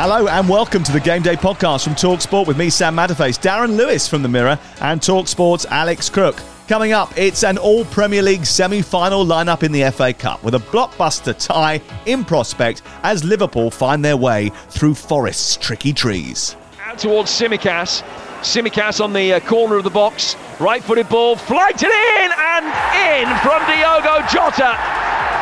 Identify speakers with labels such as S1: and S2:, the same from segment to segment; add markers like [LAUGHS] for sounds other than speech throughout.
S1: Hello and welcome to the Game Day podcast from Talksport with me, Sam Matterface, Darren Lewis from The Mirror, and Talksport's Alex Crook. Coming up, it's an all Premier League semi final lineup in the FA Cup with a blockbuster tie in prospect as Liverpool find their way through Forest's tricky trees.
S2: out towards Tsimikas. Tsimikas on the uh, corner of the box. Right footed ball, flighted in and in from Diogo Jota.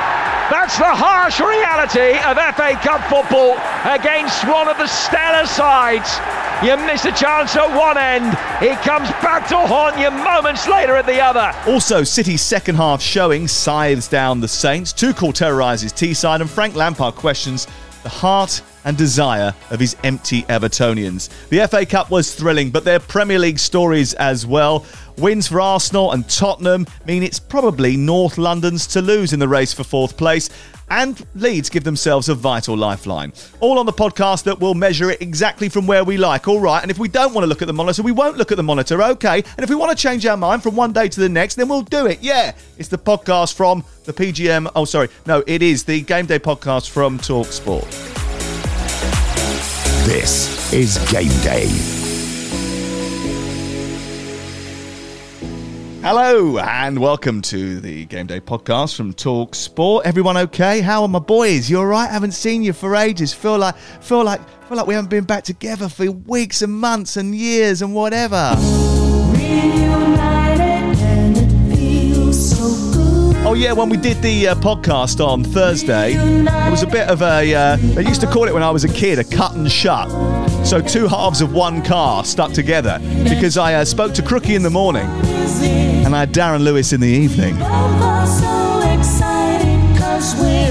S2: That's the harsh reality of FA Cup football against one of the stellar sides. You miss a chance at one end, it comes back to haunt you moments later at the other.
S1: Also, City's second half showing scythes down the Saints. Tuchel terrorises Teesside, and Frank Lampard questions the heart and desire of his empty Evertonians. The FA Cup was thrilling, but their Premier League stories as well. Wins for Arsenal and Tottenham mean it's probably North London's to lose in the race for fourth place. And Leeds give themselves a vital lifeline. All on the podcast that will measure it exactly from where we like. All right. And if we don't want to look at the monitor, we won't look at the monitor. Okay. And if we want to change our mind from one day to the next, then we'll do it. Yeah. It's the podcast from the PGM. Oh, sorry. No, it is the Game Day podcast from Talk Sport.
S3: This is Game Day.
S1: Hello and welcome to the Game Day podcast from Talk Sport. Everyone okay? How are my boys? you're all right? Haven't seen you for ages. Feel like feel like feel like we haven't been back together for weeks and months and years and whatever. Oh yeah, when we did the uh, podcast on Thursday, it was a bit of a. Uh, they used to call it when I was a kid a cut and shut. So two halves of one car stuck together because I uh, spoke to Crookie in the morning and I had Darren Lewis in the evening.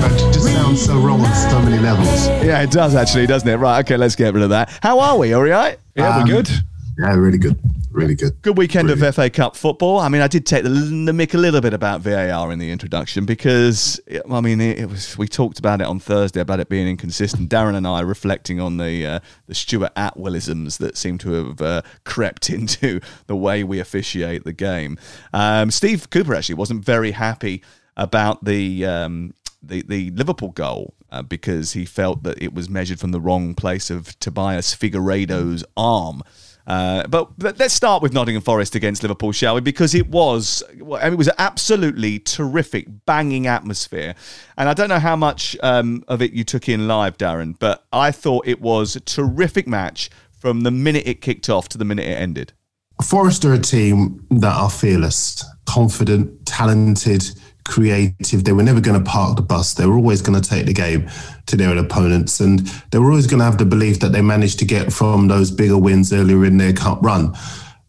S4: That just sounds so wrong on so many levels.
S1: Yeah, it does actually, doesn't it? Right, okay, let's get rid of that. How are we? All right?
S4: Yeah, we're good. Yeah, really good. Really good.
S1: Good weekend
S4: Really.
S1: of FA Cup football. I mean, I did take the, the mick a little bit about VAR in the introduction because, I mean, it, it was. We talked about it on Thursday about it being inconsistent. Darren and I reflecting on the uh, the Stuart Atwellisms that seem to have uh, crept [LAUGHS] into the way we officiate the game. Um, Steve Cooper actually wasn't very happy about the. Um, the, the Liverpool goal uh, because he felt that it was measured from the wrong place of Tobias Figueiredo's arm. Uh, but let- let's start with Nottingham Forest against Liverpool, shall we? Because it was, I mean, it was an absolutely terrific, banging atmosphere, and I don't know how much um, of it you took in live, Darren, but I thought it was a terrific match from the minute it kicked off to the minute it ended.
S4: Forest are a team that are fearless, confident, talented, creative. They were never going to park the bus. They were always going to take the game to their opponents. And they were always going to have the belief that they managed to get from those bigger wins earlier in their cup run.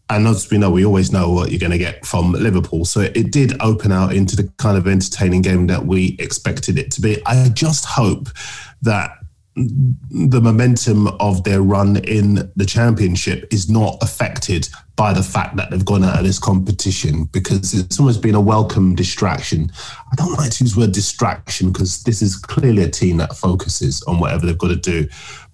S4: And as we know, we always know what you're going to get from Liverpool. So it did open out into the kind of entertaining game that we expected it to be. I just hope that the momentum of their run in the championship is not affected by the fact that they've gone out of this competition because it's almost been a welcome distraction. I don't like to use the word distraction because this is clearly a team that focuses on whatever they've got to do.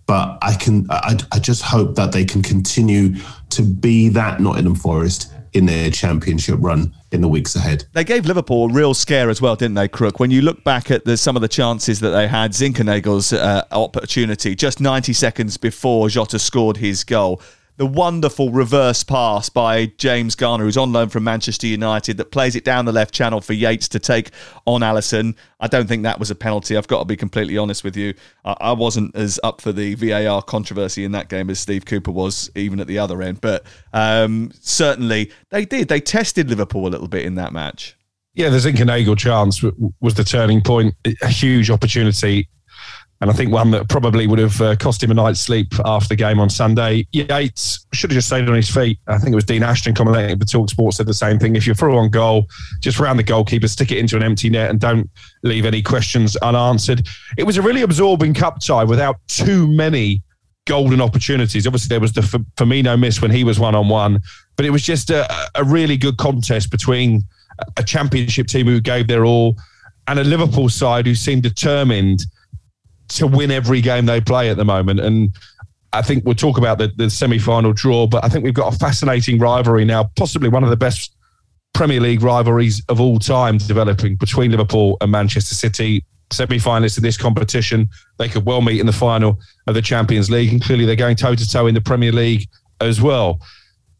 S4: But I can, I, I just hope that they can continue to be that Nottingham Forest in their championship run in the weeks ahead.
S1: They gave Liverpool a real scare as well, didn't they, Crook? When you look back at the, some of the chances that they had, Zinckernagel's uh, opportunity just 90 seconds before Jota scored his goal. The wonderful reverse pass by James Garner, who's on loan from Manchester United, that plays it down the left channel for Yates to take on Alisson. I don't think that was a penalty. I've got to be completely honest with you. I, wasn't as up for the VAR controversy in that game as Steve Cooper was, even at the other end. But um, certainly they did. They tested Liverpool a little bit in that match.
S5: Yeah, the Zinckernagel chance was the turning point. A huge opportunity and I think one that probably would have uh, cost him a night's sleep after the game on Sunday. Yates should have just stayed on his feet. I think it was Dean Ashton commentating for Talk Sports said the same thing. If you're through on goal, just round the goalkeeper, stick it into an empty net, and don't leave any questions unanswered. It was a really absorbing cup tie without too many golden opportunities. Obviously, there was the Firmino miss when he was one on one, but it was just a, a really good contest between a championship team who gave their all and a Liverpool side who seemed determined to win every game they play at the moment. And I think we'll talk about the, the semi final draw, but I think we've got a fascinating rivalry now, possibly one of the best Premier League rivalries of all time developing between Liverpool and Manchester City. Semi finalists in this competition, they could well meet in the final of the Champions League. And clearly, they're going toe to toe in the Premier League as well,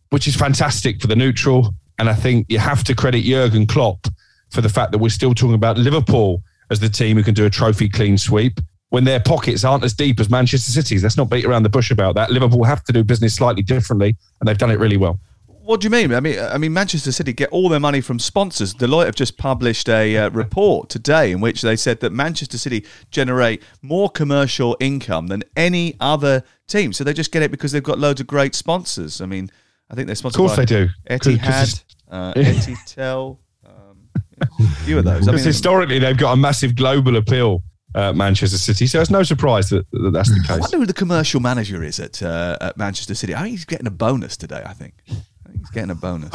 S5: which is fantastic for the neutral. And I think you have to credit Jurgen Klopp for the fact that we're still talking about Liverpool as the team who can do a trophy clean sweep when their pockets aren't as deep as Manchester City's. Let's not beat around the bush about that. Liverpool have to do business slightly differently, and they've done it really well.
S1: What do you mean? I mean, I mean, Manchester City get all their money from sponsors. Deloitte have just published a uh, report today in which they said that Manchester City generate more commercial income than any other team. So they just get it because they've got loads of great sponsors. I mean, I think they're sponsored.
S5: Of course, they do.
S1: Etihad, uh, Etitel, [LAUGHS] um, a few of those.
S5: I mean, historically, they've got a massive global appeal uh, Manchester City. So it's no surprise that, that that's the case. I
S1: wonder who the commercial manager is at, uh, at Manchester City. I think he's getting a bonus today. I think, I think he's getting a bonus.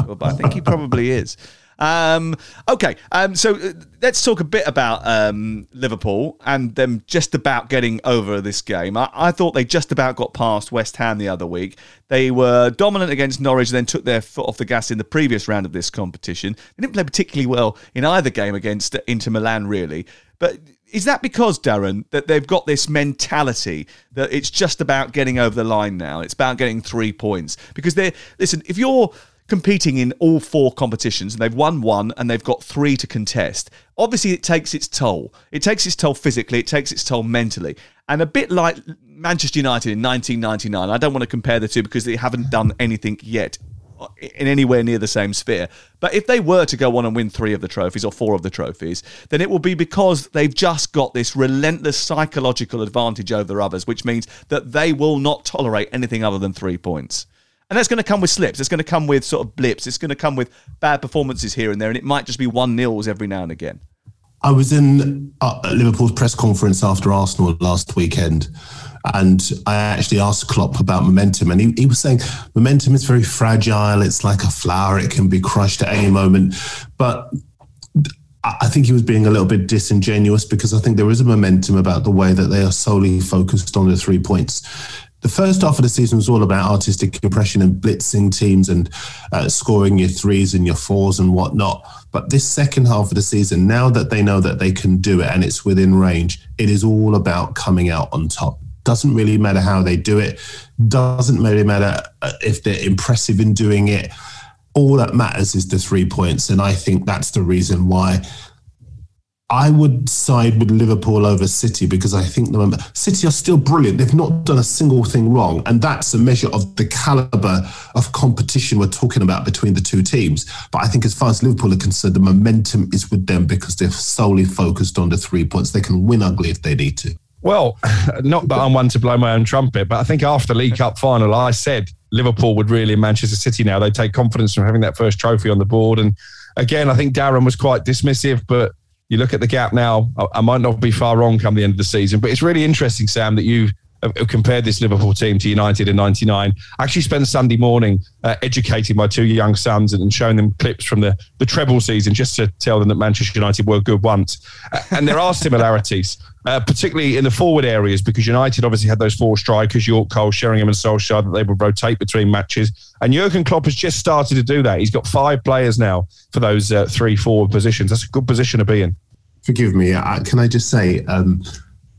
S1: sure, but I think he probably is. Um, okay, um, so uh, let's talk a bit about um, Liverpool and them just about getting over this game. I, I, thought they just about got past West Ham the other week. They were dominant against Norwich, then took their foot off the gas in the previous round of this competition. They didn't play particularly well in either game against Inter Milan, really. But is that because Darren that they've got this mentality that it's just about getting over the line now? It's about getting three points because they're listen. If you're competing in all four competitions and they've won one and they've got three to contest, obviously it takes its toll. It takes its toll physically. It takes its toll mentally. And a bit like Manchester United in 1999, I don't want to compare the two because they haven't done anything yet in anywhere near the same sphere. But if they were to go on and win three of the trophies or four of the trophies, then it will be because they've just got this relentless psychological advantage over others, which means that they will not tolerate anything other than three points. And that's going to come with slips. It's going to come with sort of blips. It's going to come with bad performances here and there. And it might just be one nils every now and again.
S4: I was in uh, Liverpool's press conference after Arsenal last weekend, and I actually asked Klopp about momentum, and he, he was saying momentum is very fragile. It's like a flower; it can be crushed at any moment. But I think he was being a little bit disingenuous because I think there is a momentum about the way that they are solely focused on the three points. The first half of the season was all about artistic impression and blitzing teams and uh, scoring your threes and your fours and whatnot. But this second half of the season, now that they know that they can do it and it's within range, it is all about coming out on top. Doesn't really matter how they do it. Doesn't really matter uh, if they're impressive in doing it. All that matters is the three points. And I think that's the reason why I would side with Liverpool over City because I think the City are still brilliant. They've not done a single thing wrong, and that's a measure of the caliber of competition we're talking about between the two teams. But I think, as far as Liverpool are concerned, the momentum is with them because they're solely focused on the three points. They can win ugly if they need to.
S5: Well, [LAUGHS] not that I'm one to blow my own trumpet, but I think after League Cup final, I said Liverpool would really Manchester City now. They take confidence from having that first trophy on the board. And again, I think Darren was quite dismissive, but you look at the gap now, I, might not be far wrong come the end of the season. But it's really interesting, Sam, that you compared this Liverpool team to United in '99. I actually spent Sunday morning uh, educating my two young sons and showing them clips from the the treble season, just to tell them that Manchester United were good once. and there are [LAUGHS] similarities uh, particularly in the forward areas, because United obviously had those four strikers, Yorke, Cole, Sheringham, and Solskjaer, that they would rotate between matches. And Jurgen Klopp has just started to do that. He's got five players now for those uh, three forward positions. That's a good position to be in.
S4: Forgive me. Uh, can I just say, um,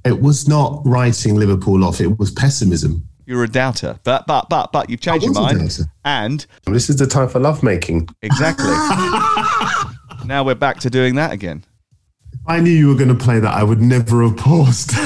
S4: it was not writing Liverpool off, it was pessimism.
S1: You're a doubter, but but but but you've changed your mind, and
S4: This is the time for lovemaking.
S1: exactly. [LAUGHS] now we're back to doing that again.
S4: I knew you were going to play that. I would never have paused. [LAUGHS]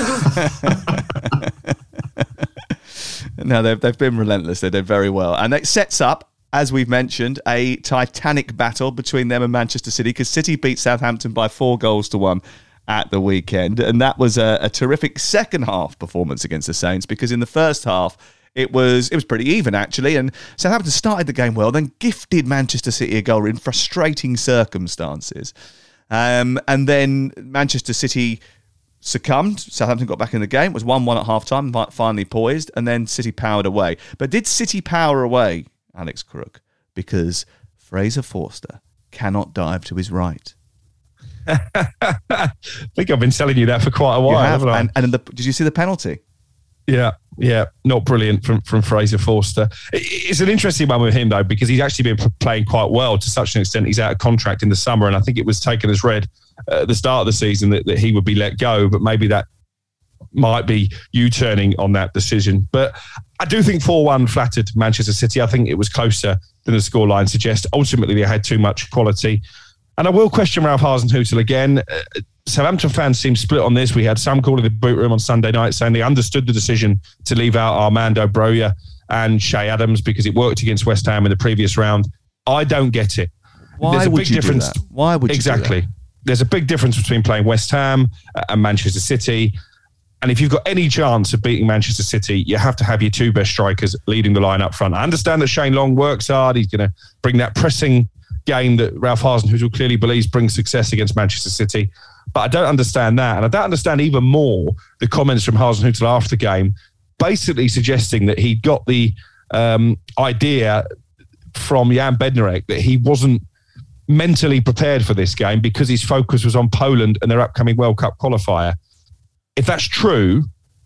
S1: No, they've, they've been relentless. They did very well. And it sets up, as we've mentioned, a titanic battle between them and Manchester City because City beat Southampton by four goals to one at the weekend. And that was a, a terrific second half performance against the Saints because in the first half, it was it was pretty even actually, and Southampton started the game well, then gifted Manchester City a goal in frustrating circumstances, um, and then Manchester City succumbed. Southampton got back in the game. It was 1 1 at half time, finally poised, and then City powered away. But did City power away, Alex Crook? Because Fraser Forster cannot dive to his right.
S5: I [LAUGHS] think I've been telling you that for quite a while,
S1: have,
S5: haven't I?
S1: and, and the, did you see the penalty?
S5: Yeah, yeah, not brilliant from from Fraser Forster. It's an interesting one with him though because he's actually been playing quite well to such an extent. He's out of contract in the summer, and I think it was taken as read at the start of the season that, that he would be let go. But maybe that might be you turning on that decision. But I do think four one flattered Manchester City. I think it was closer than the scoreline suggests. Ultimately, they had too much quality. And I will question Ralph Hasenhüttl again. Uh, Southampton fans seem split on this. We had Sam call in the boot room on Sunday night saying they understood the decision to leave out Armando Broja and Che Adams because it worked against West Ham in the previous round. I don't get it.
S1: Why
S5: There's a
S1: would
S5: big
S1: you do
S5: difference.
S1: that? Why would you do
S5: exactly? There's a big difference between playing West Ham and Manchester City. And if you've got any chance of beating Manchester City, you have to have your two best strikers leading the line up front. I understand that Shane Long works hard. He's going to bring that pressing game that Ralph Hasenhüttl clearly believes brings success against Manchester City. But I don't understand that. And I don't understand even more the comments from Hasenhüttl after the game, basically suggesting that he got the um, idea from Jan Bednarek that he wasn't mentally prepared for this game because his focus was on Poland and their upcoming World Cup qualifier. If that's true,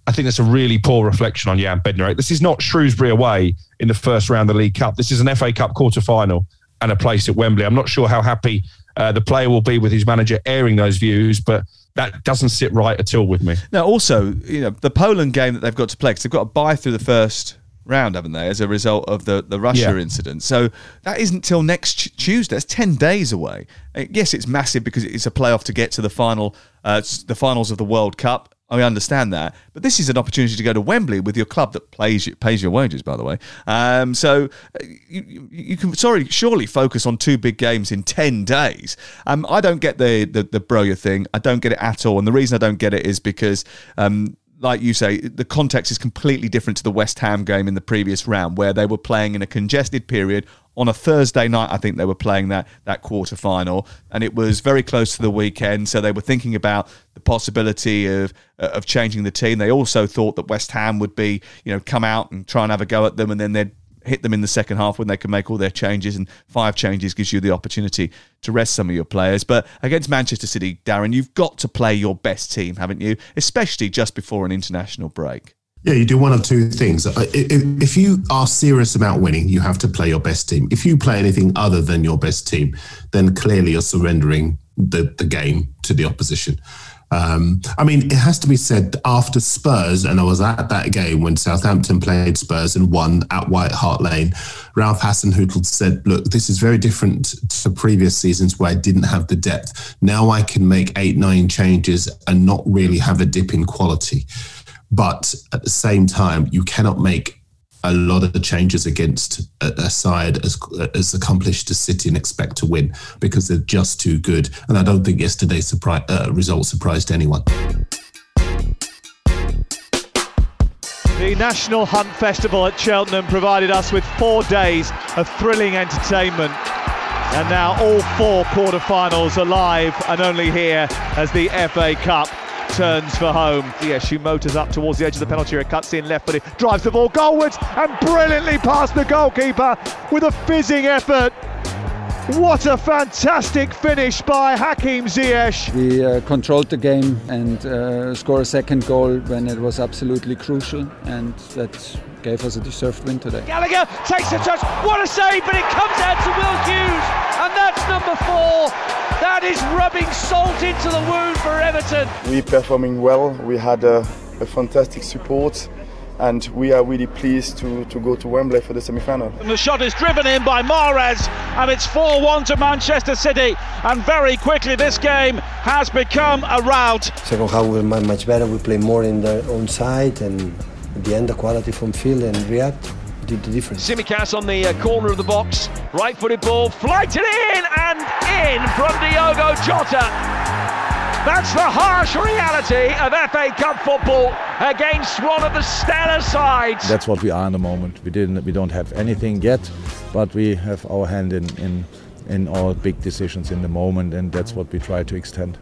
S5: I think that's a really poor reflection on Jan Bednarek. This is not Shrewsbury away in the first round of the League Cup. This is an FA Cup quarter final and a place at Wembley. I'm not sure how happy uh, the player will be with his manager airing those views, but that doesn't sit right at all with me.
S1: Now, also, you know, the Poland game that they've got to play, because they've got to buy through the first round, haven't they, as a result of the, the Russia
S5: Yeah.
S1: incident. So that isn't till next Tu- Tuesday. It's 10 days away. Yes, it's massive because it's a playoff to get to the final, uh, the finals of the World Cup. I understand that, but this is an opportunity to go to Wembley with your club that plays pays your wages, by the way. Um, so uh, you, you, you can sorry, surely focus on two big games in ten days. Um, I don't get the the, the Broja thing. I don't get it at all, and the reason I don't get it is because. Um, like you say, the context is completely different to the West Ham game in the previous round, where they were playing in a congested period on a Thursday night. I think they were playing that that quarter final, and it was very close to the weekend. So they were thinking about the possibility of uh, of changing the team. They also thought that West Ham would be, you know, come out and try and have a go at them, and then they'd hit them in the second half when they can make all their changes and five changes gives you the opportunity to rest some of your players but against manchester city darren you've got to play your best team haven't you especially just before an international break
S4: Yeah, you do one of two things. Uh, If, you are serious about winning, you have to play your best team. If you play anything other than your best team, then clearly you're surrendering the, the game to the opposition. Um, I mean, it has to be said after Spurs, and I was at that game when Southampton played Spurs and won at White Hart Lane. Ralph Hasenhüttl said, "Look, this is very different to previous seasons where I didn't have the depth. Now I can make eight, nine changes and not really have a dip in quality." But at the same time, you cannot make a lot of the changes against a, a side as as accomplished as City and expect to win because they're just too good. And I don't think yesterday's uh, result surprised anyone.
S6: The National Hunt Festival at Cheltenham provided us with four days of thrilling entertainment. And now all four quarter-finals are live and only here as the FA Cup turns for home. DSU motors up towards the edge of the penalty area, cuts in left footed, drives the ball goalwards and brilliantly past the goalkeeper with a fizzing effort. What a fantastic finish by Hakim Ziyech.
S7: We uh, controlled the game and uh, scored a second goal when it was absolutely crucial, and that gave us a deserved win today.
S2: Gallagher takes a touch. What a save, but it comes out to Will Hughes. And that's number four. That is rubbing salt into the wound for Everton.
S8: We are performing well. We had a, a fantastic support. and we are really pleased to, to go to Wembley for the semi-final.
S6: And the shot is driven in by Mahrez and it's 4-1 to Manchester City. And very quickly, this game has become a rout.
S9: Second half we were much better. We play more in their own side, and at the end, the quality from field and react did the difference.
S2: Tsimikas on the uh, corner of the box, right-footed ball, flighted in and in from Diogo Jota. That's the harsh reality of FA Cup football against one of the stellar sides.
S10: That's what we are in the moment. We didn't, we don't have anything yet, but we have our hand in in in all big decisions in the moment, and that's what we try to extend.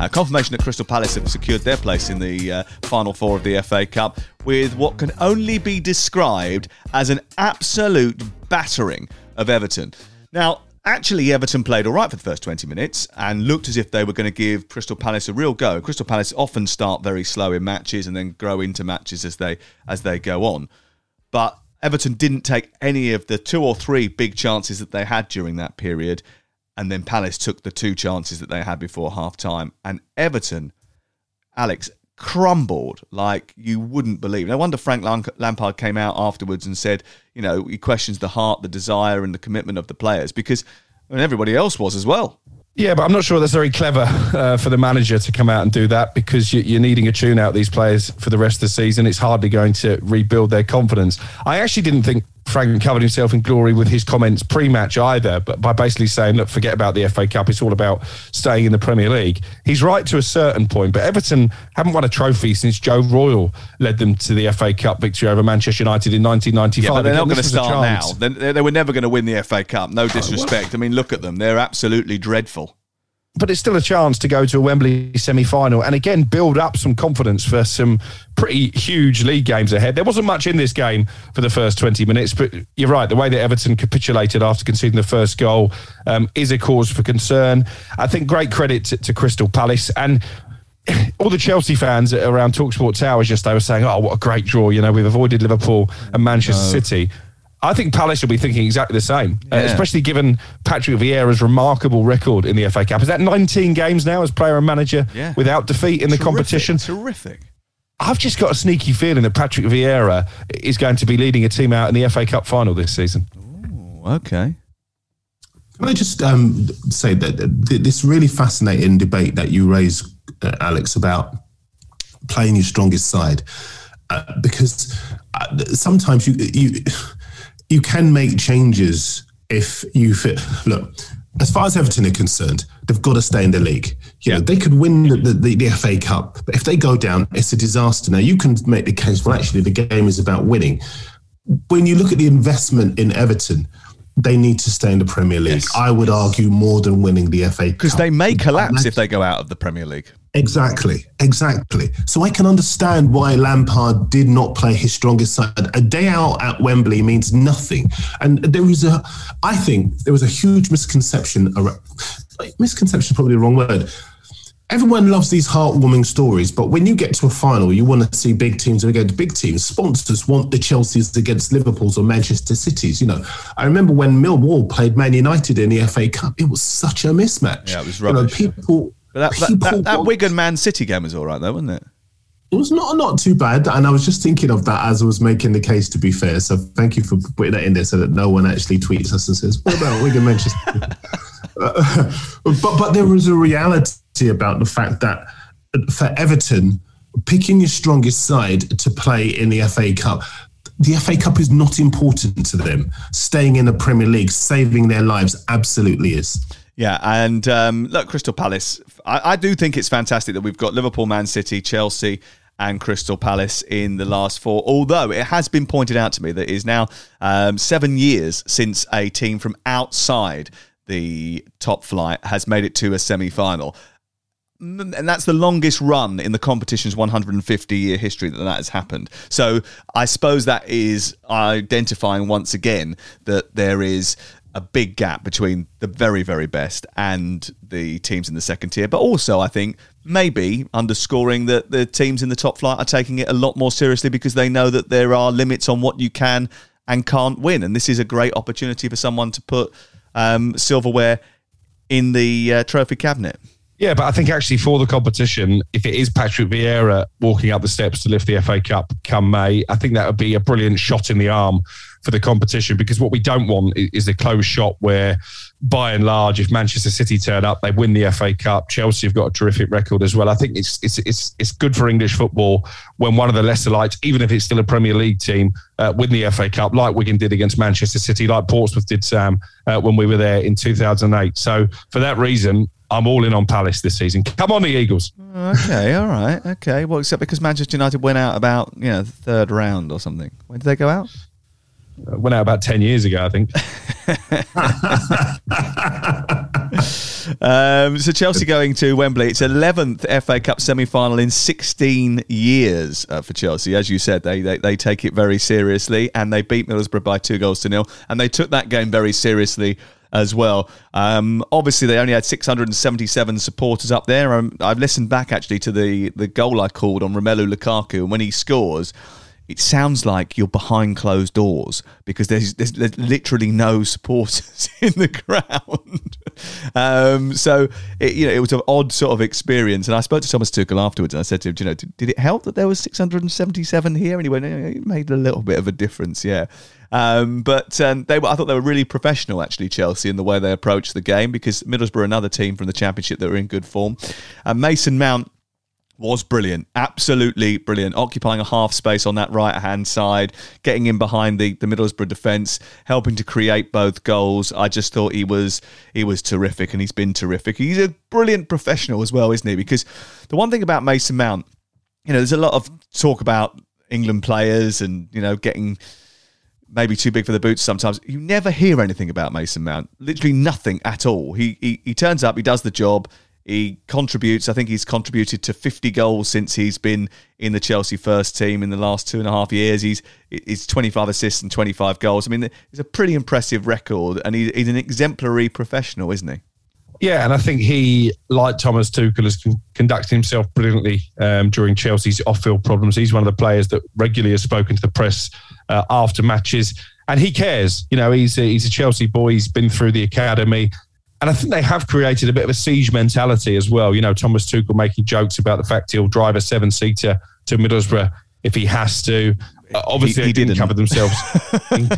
S1: Uh, confirmation that Crystal Palace have secured their place in the uh, final four of the FA Cup with what can only be described as an absolute battering of Everton. Now, Actually, Everton played all right for the first 20 minutes and looked as if they were going to give Crystal Palace a real go. Crystal Palace often start very slow in matches and then grow into matches as they as they go on. But Everton didn't take any of the two or three big chances that they had during that period, and then Palace took the two chances that they had before half time. And Everton, Alex, crumbled like you wouldn't believe. No wonder Frank Lampard came out afterwards and said, you know, he questions the heart, the desire, and the commitment of the players because I mean, everybody else was as well.
S5: Yeah, but I'm not sure that's very clever uh, for the manager to come out and do that because you, are needing a tune out these players for the rest of the season. It's hardly going to rebuild their confidence. I actually didn't think Frank covered himself in glory with his comments pre-match either, but by basically saying, "Look, forget about the FA Cup. It's all about staying in the Premier League." He's right to a certain point, but Everton haven't won a trophy since Joe Royle led them to the FA Cup victory over Manchester United in 1995.
S1: Yeah, but they're Again, not going to start now. They, they were never going to win the FA Cup. No disrespect. I mean, look at them; they're absolutely dreadful
S5: but it's still a chance to go to a Wembley semi final and again build up some confidence for some pretty huge league games ahead. There wasn't much in this game for the first 20 minutes, but you're right. The way that Everton capitulated after conceding the first goal um, is a cause for concern. I think great credit to, to Crystal Palace and [LAUGHS] all the Chelsea fans around Talksport Towers just they were saying, "Oh, what a great draw! You know, we've avoided Liverpool and Manchester no. City." I think Palace will be thinking exactly the same, uh, yeah. uh, especially given Patrick Vieira's remarkable record in the FA Cup. Is that 19 games now as player and manager yeah. without defeat in terrific, the competition?
S1: Terrific.
S5: I've just got a sneaky feeling that Patrick Vieira is going to be leading a team out in the FA Cup final this season.
S1: Ooh, okay.
S4: Can I just um, say that this really fascinating debate that you raised, uh, Alex, about playing your strongest side, uh, because uh, sometimes you you you can make changes if you fit. Look, as far as Everton are concerned, they've got to stay in the league. You yeah. know, they could win the, the, the, FA Cup, but if they go down, it's a disaster. Now, you can make the case, well, actually, the game is about winning. When you look at the investment in Everton, they need to stay in the Premier League. Yes. I would argue more than winning the FA Cup.
S1: Because they may collapse if they go out of the Premier League.
S4: Exactly, exactly. So I can understand why Lampard did not play his strongest side. A day out at Wembley means nothing, and there was a, I think there was a huge misconception. Around, misconception is probably the wrong word. Everyone loves these heartwarming stories, but when you get to a final, you want to see big teams against big teams. Sponsors want the Chelseas against Liverpools or Manchester Cities. You know, I remember when Millwall played Man United in the FA Cup; it was such a mismatch.
S1: Yeah, it was rubbish.
S4: You know, people
S1: but that, that, that, that Wigan Man City game was all right, though, wasn't it?
S4: It was not not too bad, and I was just thinking of that as I was making the case. To be fair, so thank you for putting that in there, so that no one actually tweets us and says, "What about Wigan Manchester?" [LAUGHS] uh, but but there was a reality about the fact that for Everton, picking your strongest side to play in the FA Cup, the FA Cup is not important to them. Staying in the Premier League, saving their lives, absolutely is.
S1: Yeah, and um, look, Crystal Palace. I, I do think it's fantastic that we've got Liverpool, Man City, Chelsea, and Crystal Palace in the last four. Although it has been pointed out to me that it is now um, seven years since a team from outside the top flight has made it to a semi final. And that's the longest run in the competition's 150 year history that that has happened. So I suppose that is identifying once again that there is a big gap between the very, very best and the teams in the second tier. But also, I think maybe underscoring that the teams in the top flight are taking it a lot more seriously because they know that there are limits on what you can and can't win. And this is a great opportunity for someone to put um, silverware in the uh, trophy cabinet.
S5: Yeah, but I think actually for the competition, if it is Patrick Vieira walking up the steps to lift the FA Cup come May, I think that would be a brilliant shot in the arm for the competition because what we don't want is a closed shop where, by and large, if Manchester City turn up, they win the FA Cup. Chelsea have got a terrific record as well. I think it's it's it's it's good for English football when one of the lesser lights, even if it's still a Premier League team, uh, win the FA Cup, like Wigan did against Manchester City, like Portsmouth did, Sam, uh, when we were there in 2008. So for that reason, I'm all in on Palace this season. Come on, the Eagles.
S1: Okay, all right, okay. Well, except because Manchester United went out about you know third round or something. When did they go out?
S5: Went out about ten years ago, I think.
S1: um, so Chelsea going to Wembley. It's eleventh FA Cup semi-final in sixteen years uh, for Chelsea. As you said, they, they they take it very seriously, and they beat Middlesbrough by two goals to nil, and they took that game very seriously as well. Um, obviously, they only had 677 supporters up there. Um, I've listened back actually to the, the goal I called on Romelu Lukaku, and when he scores, it sounds like you're behind closed doors because there's, there's, there's literally no supporters [LAUGHS] in the ground. um, so it, you know it was an odd sort of experience. And I spoke to Thomas Tuchel afterwards, and I said to him, you know, did, did it help that there was 677 here? And he went, it made a little bit of a difference, yeah. Um, but um, they were, I thought they were really professional, actually, Chelsea, in the way they approached the game because Middlesbrough, another team from the Championship that were in good form. And Mason Mount was brilliant, absolutely brilliant, occupying a half space on that right hand side, getting in behind the, the Middlesbrough defence, helping to create both goals. I just thought he was he was terrific, and he's been terrific. He's a brilliant professional as well, isn't he? Because the one thing about Mason Mount, you know, there's a lot of talk about England players and you know getting maybe too big for the boots sometimes. You never hear anything about Mason Mount. Literally nothing at all. He, he he turns up, he does the job, he contributes. I think he's contributed to 50 goals since he's been in the Chelsea first team in the last two and a half years. He's he's 25 assists and 25 goals. I mean, it's a pretty impressive record, and he, he's an exemplary professional, isn't he?
S5: Yeah, and I think he, like Thomas Tuchel, has con- conducted himself brilliantly um, during Chelsea's off-field problems. He's one of the players that regularly has spoken to the press uh, after matches, and he cares. You know, he's a, he's a Chelsea boy. He's been through the academy, and I think they have created a bit of a siege mentality as well. You know, Thomas Tuchel making jokes about the fact he'll drive a seven-seater to Middlesbrough if he has to. Uh, obviously,
S1: He- he
S5: they didn't,
S1: didn't.
S5: cover themselves [LAUGHS] in,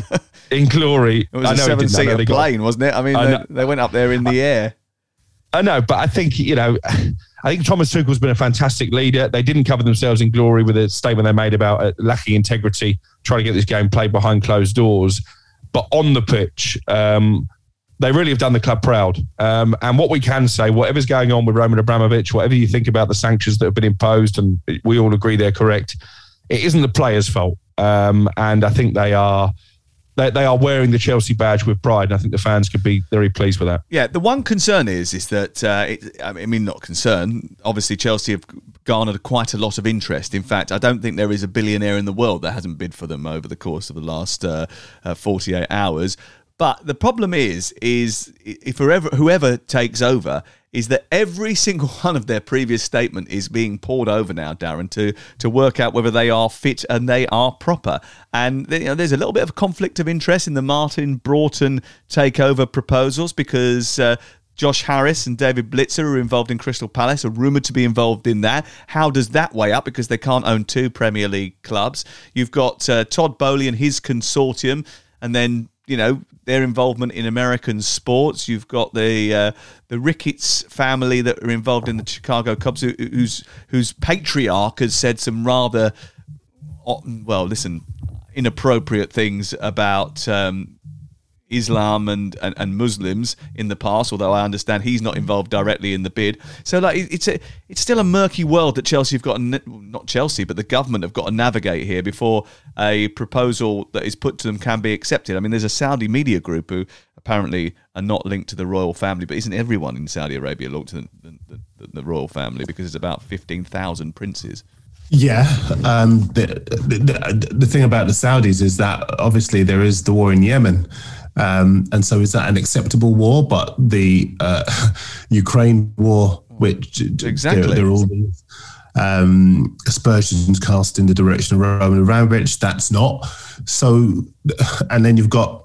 S5: in glory.
S1: It was
S5: I
S1: a seven
S5: didn't. I know
S1: seater
S5: they got-
S1: plane, wasn't it? I mean,
S5: I
S1: they, they went up there in the air.
S5: I know, but I think you know, I think Thomas Tuchel's been a fantastic leader. They didn't cover themselves in glory with a statement they made about uh, lacking integrity, trying to get this game played behind closed doors. But on the pitch, um, they really have done the club proud. Um, and what we can say, whatever's going on with Roman Abramovich, whatever you think about the sanctions that have been imposed, and we all agree they're correct, it isn't the players' fault. Um, and I think they are. They, are wearing the Chelsea badge with pride, and I think the fans could be very pleased with that.
S1: Yeah, the one concern is is that uh, it, I mean, not concern. Obviously, Chelsea have garnered quite a lot of interest. In fact, I don't think there is a billionaire in the world that hasn't bid for them over the course of the last uh, uh, 48 hours. But the problem is, is if whoever, whoever takes over, is that every single [LAUGHS] one of their previous statement is being poured over now, Darren, to to work out whether they are fit and they are proper. And you know, there's a little bit of conflict of interest in the Martin Broughton takeover proposals because. Uh, Josh Harris and David Blitzer are involved in Crystal Palace, are rumoured to be involved in that. How does that weigh up? Because they can't own two Premier League clubs. You've got uh, Todd Boehly and his consortium, and then you know their involvement in American sports. You've got the uh, the Ricketts family that are involved in the Chicago Cubs, who, whose whose patriarch has said some rather well, listen, inappropriate things about. Um, Islam and, and, and Muslims in the past, although I understand he's not involved directly in the bid. So like it's a it's still a murky world that Chelsea have got not Chelsea, but the government have got to navigate here before a proposal that is put to them can be accepted. I mean, there's a Saudi media group who apparently are not linked to the royal family, but isn't everyone in Saudi Arabia linked to the, the, the, the royal family because it's about fifteen thousand princes.
S4: Yeah. Um, the, the, the, the thing about the Saudis is that obviously there is the war in Yemen. Um, and so is that an acceptable war? But the uh, [LAUGHS] Ukraine war, which
S1: Exactly.
S4: there, there are all these um, aspersions cast in the direction of Roman Abramovich, that's not. So, and then you've got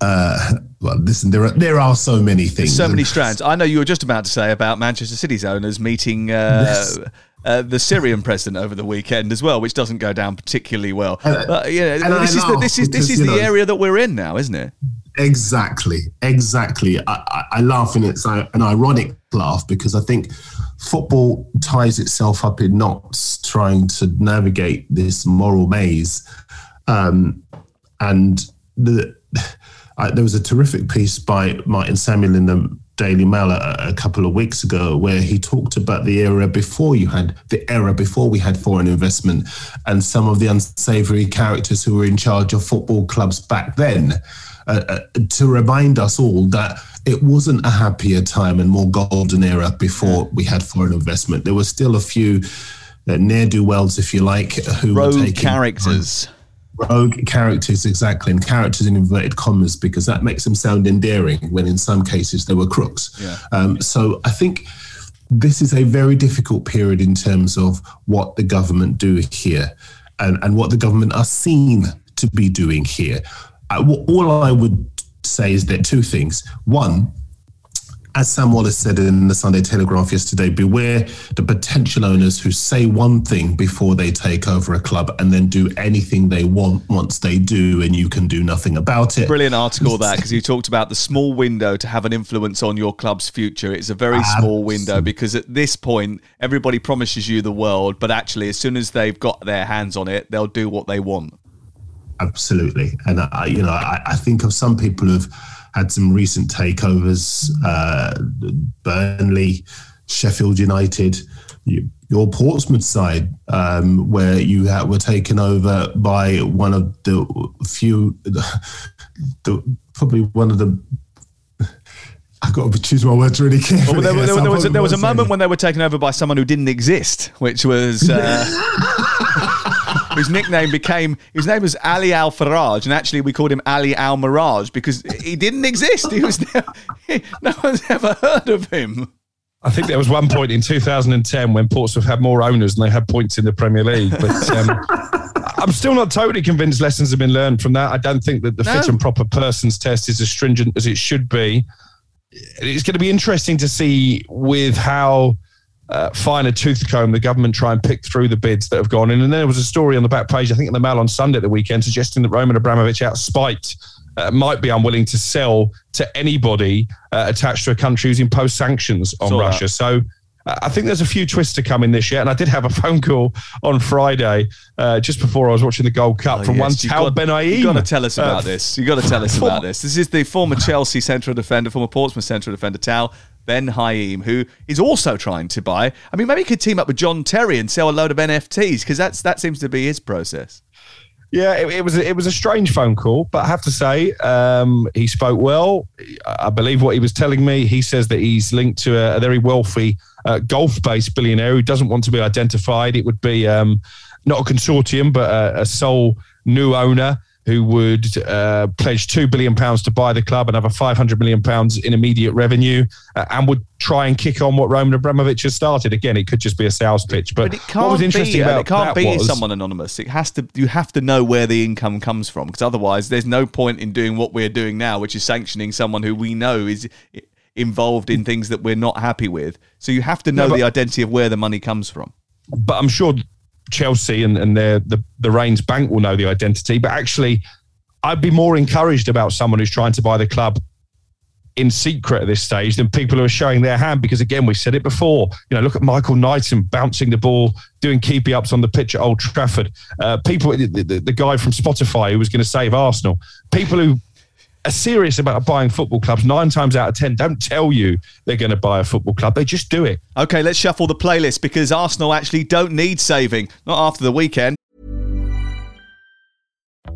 S4: uh, well, listen, there are there are so many things.
S1: so many strands. I know you were just about to say about Manchester City's owners meeting uh,
S4: Yes.
S1: Uh, the Syrian president over the weekend as well, which doesn't go down particularly well.
S4: And-
S1: But, yeah,
S4: and I
S1: this is the, this is this is the
S4: know-
S1: area that we're in now, isn't it?
S4: Exactly, exactly. I, I, I laugh, and it's an ironic laugh because I think football ties itself up in knots trying to navigate this moral maze. Um, and the, [SIGHS] I, there was a terrific piece by Martin Samuel in the Daily Mail a, a couple of weeks ago where he talked about the era before you had the era before we had foreign investment and some of the unsavory characters who were in charge of football clubs back then uh, uh, to remind us all that it wasn't a happier time and more golden era before we had foreign investment. There were still a few uh, ne'er do wells, if you like, who were taking
S1: characters.
S4: Rogue characters exactly and characters in inverted commas because that makes them sound endearing when in some cases they were crooks.
S1: Yeah.
S4: um, so i think this is a very difficult period in terms of what the government do here and, and what the government are seen to be doing here. I, all i would say is that two things. One as Sam Wallace said in the Sunday Telegraph yesterday, beware the potential owners who say one thing before they take over a club and then do anything they want once they do, and you can do nothing about it.
S1: Brilliant article that because you talked about the small window to have an influence on your club's future. It's a very small window because at this point everybody promises you the world, but actually as soon as they've got their hands on it, they'll do what they want.
S4: Absolutely, and I, you know, I, I think of some people who've had some recent takeovers: uh, Burnley, Sheffield United, you, your Portsmouth side, um, where you ha- were taken over by one of the few, [LAUGHS] the, probably one of the. [LAUGHS] I've got to choose my words really carefully.
S1: Well, there,
S4: here,
S1: there- there was, there was a moment when they were taken over by someone who didn't exist, which was uh, [LAUGHS] whose nickname became his name was Ali Al Faraj, and actually we called him Ali Al Mirage because he didn't exist. He was he- no one's ever heard of him.
S5: I think there was one point in 2010 when Portsmouth had more owners than they had points in the Premier League. But um, [LAUGHS] I'm still not totally convinced lessons have been learned from that. I don't think that the fit and proper persons test is as stringent as it should be. It's going to be interesting to see with how uh, fine a tooth comb the government try and pick through the bids that have gone in. And then there was a story on the back page, I think in the Mail on Sunday at the weekend, suggesting that Roman Abramovich, out spite, uh, might be unwilling to sell to anybody uh, attached to a country who's imposed sanctions on
S1: Saw that.
S5: Russia. So uh, I think there's a few twists to come in this year. And I did have a [LAUGHS] phone call on Friday, uh, just before I was watching the Gold Cup,
S1: Oh,
S5: from
S1: yes,
S5: one Tal Ben
S1: You've got to tell us about this. You've got to tell us [LAUGHS] about this. This is the former Chelsea central defender, former Portsmouth central defender, Tal Ben Haim, who is also trying to buy. I mean, maybe he could team up with John Terry and sell a load of NFTs because that's that seems to be his process.
S5: Yeah, it, it was it was a strange phone call, but I have to say um, he spoke well. I believe what he was telling me. He says that he's linked to a, a very wealthy uh, golf-based billionaire who doesn't want to be identified. It would be um, not a consortium, but a, a sole new owner who would uh, pledge two billion pounds to buy the club and have a five hundred million pounds in immediate revenue, uh, and would try and kick on what Roman Abramovich has started. Again, it could just be a sales pitch, but,
S1: But it can't
S5: what was interesting
S1: be.
S5: about
S1: it can't
S5: that
S1: be
S5: was,
S1: someone anonymous. It has to. You have to know where the income comes from because otherwise, there's no point in doing what we're doing now, which is sanctioning someone who we know is involved in things that we're not happy with. So you have to know
S5: No, but-
S1: the identity of where the money comes from.
S5: but I'm sure Chelsea and, and their the the Reigns Bank will know the identity. But actually, I'd be more encouraged about someone who's trying to buy the club in secret at this stage than people who are showing their hand. Because again, we said it before. You know, look at Michael Knighton bouncing the ball, doing keepy ups on the pitch at Old Trafford. Uh, people, the, the, the guy from Spotify who was going to save Arsenal. People who are serious about buying football clubs nine times out of ten don't tell you they're going to buy a football club. They just do it.
S1: Okay, let's shuffle the playlist because Arsenal actually don't need saving. Not after the weekend.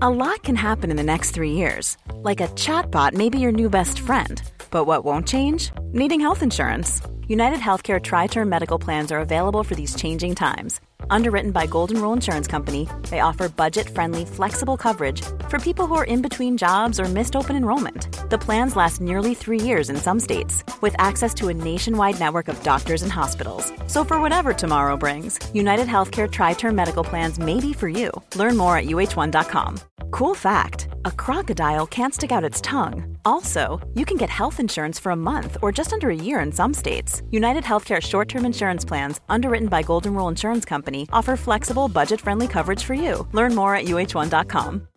S11: A lot can happen in the next three years. Like a chatbot may be your new best friend. But what won't change? Needing health insurance. United Healthcare Tri Term Medical Plans are available for these changing times. Underwritten by Golden Rule Insurance Company, they offer budget friendly, flexible coverage for people who are in between jobs or missed open enrollment. The plans last nearly three years in some states, with access to a nationwide network of doctors and hospitals. So, for whatever tomorrow brings, United Healthcare Tri Term Medical Plans may be for you. Learn more at uh1.com. Cool fact a crocodile can't stick out its tongue. Also, you can get health insurance for a month or just under a year in some states. United Healthcare short term insurance plans, underwritten by Golden Rule Insurance Company, offer flexible, budget friendly coverage for you. Learn more at uh1.com.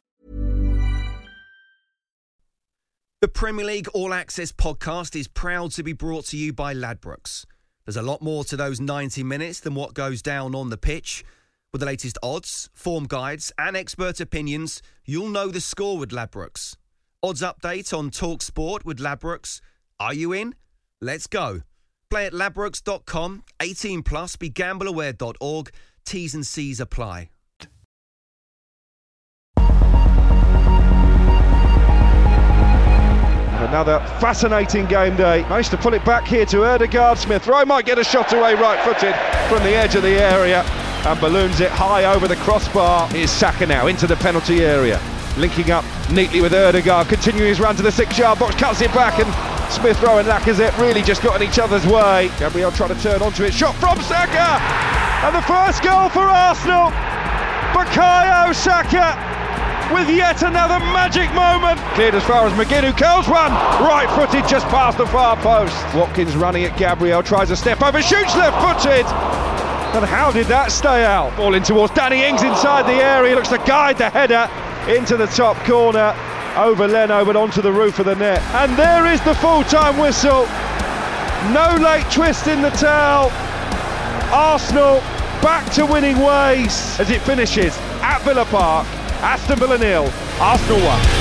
S12: The Premier League All Access podcast is proud to be brought to you by Ladbrokes. There's a lot more to those 90 minutes than what goes down on the pitch. With the latest odds, form guides, and expert opinions, you'll know the score with Ladbrokes. Odds update on Talk Sport with Ladbrokes. Are you in? Let's go. Play at ladbrokes.com, 18 plus, begambleaware.org. T's and C's apply.
S2: Another fascinating game day. Managed to pull it back here to Ødegaard. Smith Rowe might get a shot away right footed from the edge of the area and balloons it high over the crossbar. Here's Saka now into the penalty area. Linking up neatly with Ødegaard, continuing his run to the six yard box, cuts it back, and Smith Rowe and Lacazette really just got in each other's way. Gabriel trying to turn onto it. Shot from Saka! And the first goal for Arsenal. Bukayo Saka with yet another magic moment. Cleared as far as McGinn, who curls one. Right footed just past the far post. Watkins running at Gabriel, tries a step over, shoots left footed. And how did that stay out? Ball in towards Danny Ings inside the area. Looks to guide the header into the top corner. Over Leno, but onto the roof of the net. And there is the full time whistle. No late twist in the towel. Arsenal back to winning ways as it finishes at Villa Park. Aston Villa nil, Arsenal 1.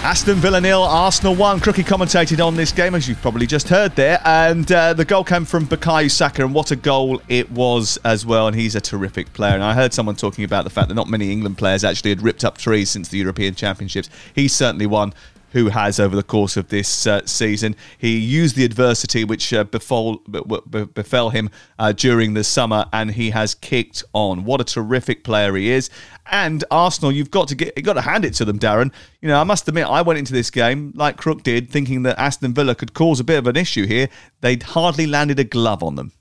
S1: Aston Villa nil, Arsenal one. Crookie commentated on this game, as you've probably just heard there, and uh, the goal came from Bukayo Saka, and what a goal it was as well. And he's a terrific player. And I heard someone talking about the fact that not many England players actually had ripped up trees since the European Championships. He's certainly one who has over the course of this uh, season. He used the adversity which uh, befall, be, befell him uh, during the summer, and he has kicked on. What a terrific player he is! And Arsenal, you've got to get, you've got to hand it to them, Darren. You know, I must admit, I went into this game like Crook did, thinking that Aston Villa could cause a bit of an issue here. They'd hardly landed a glove on them.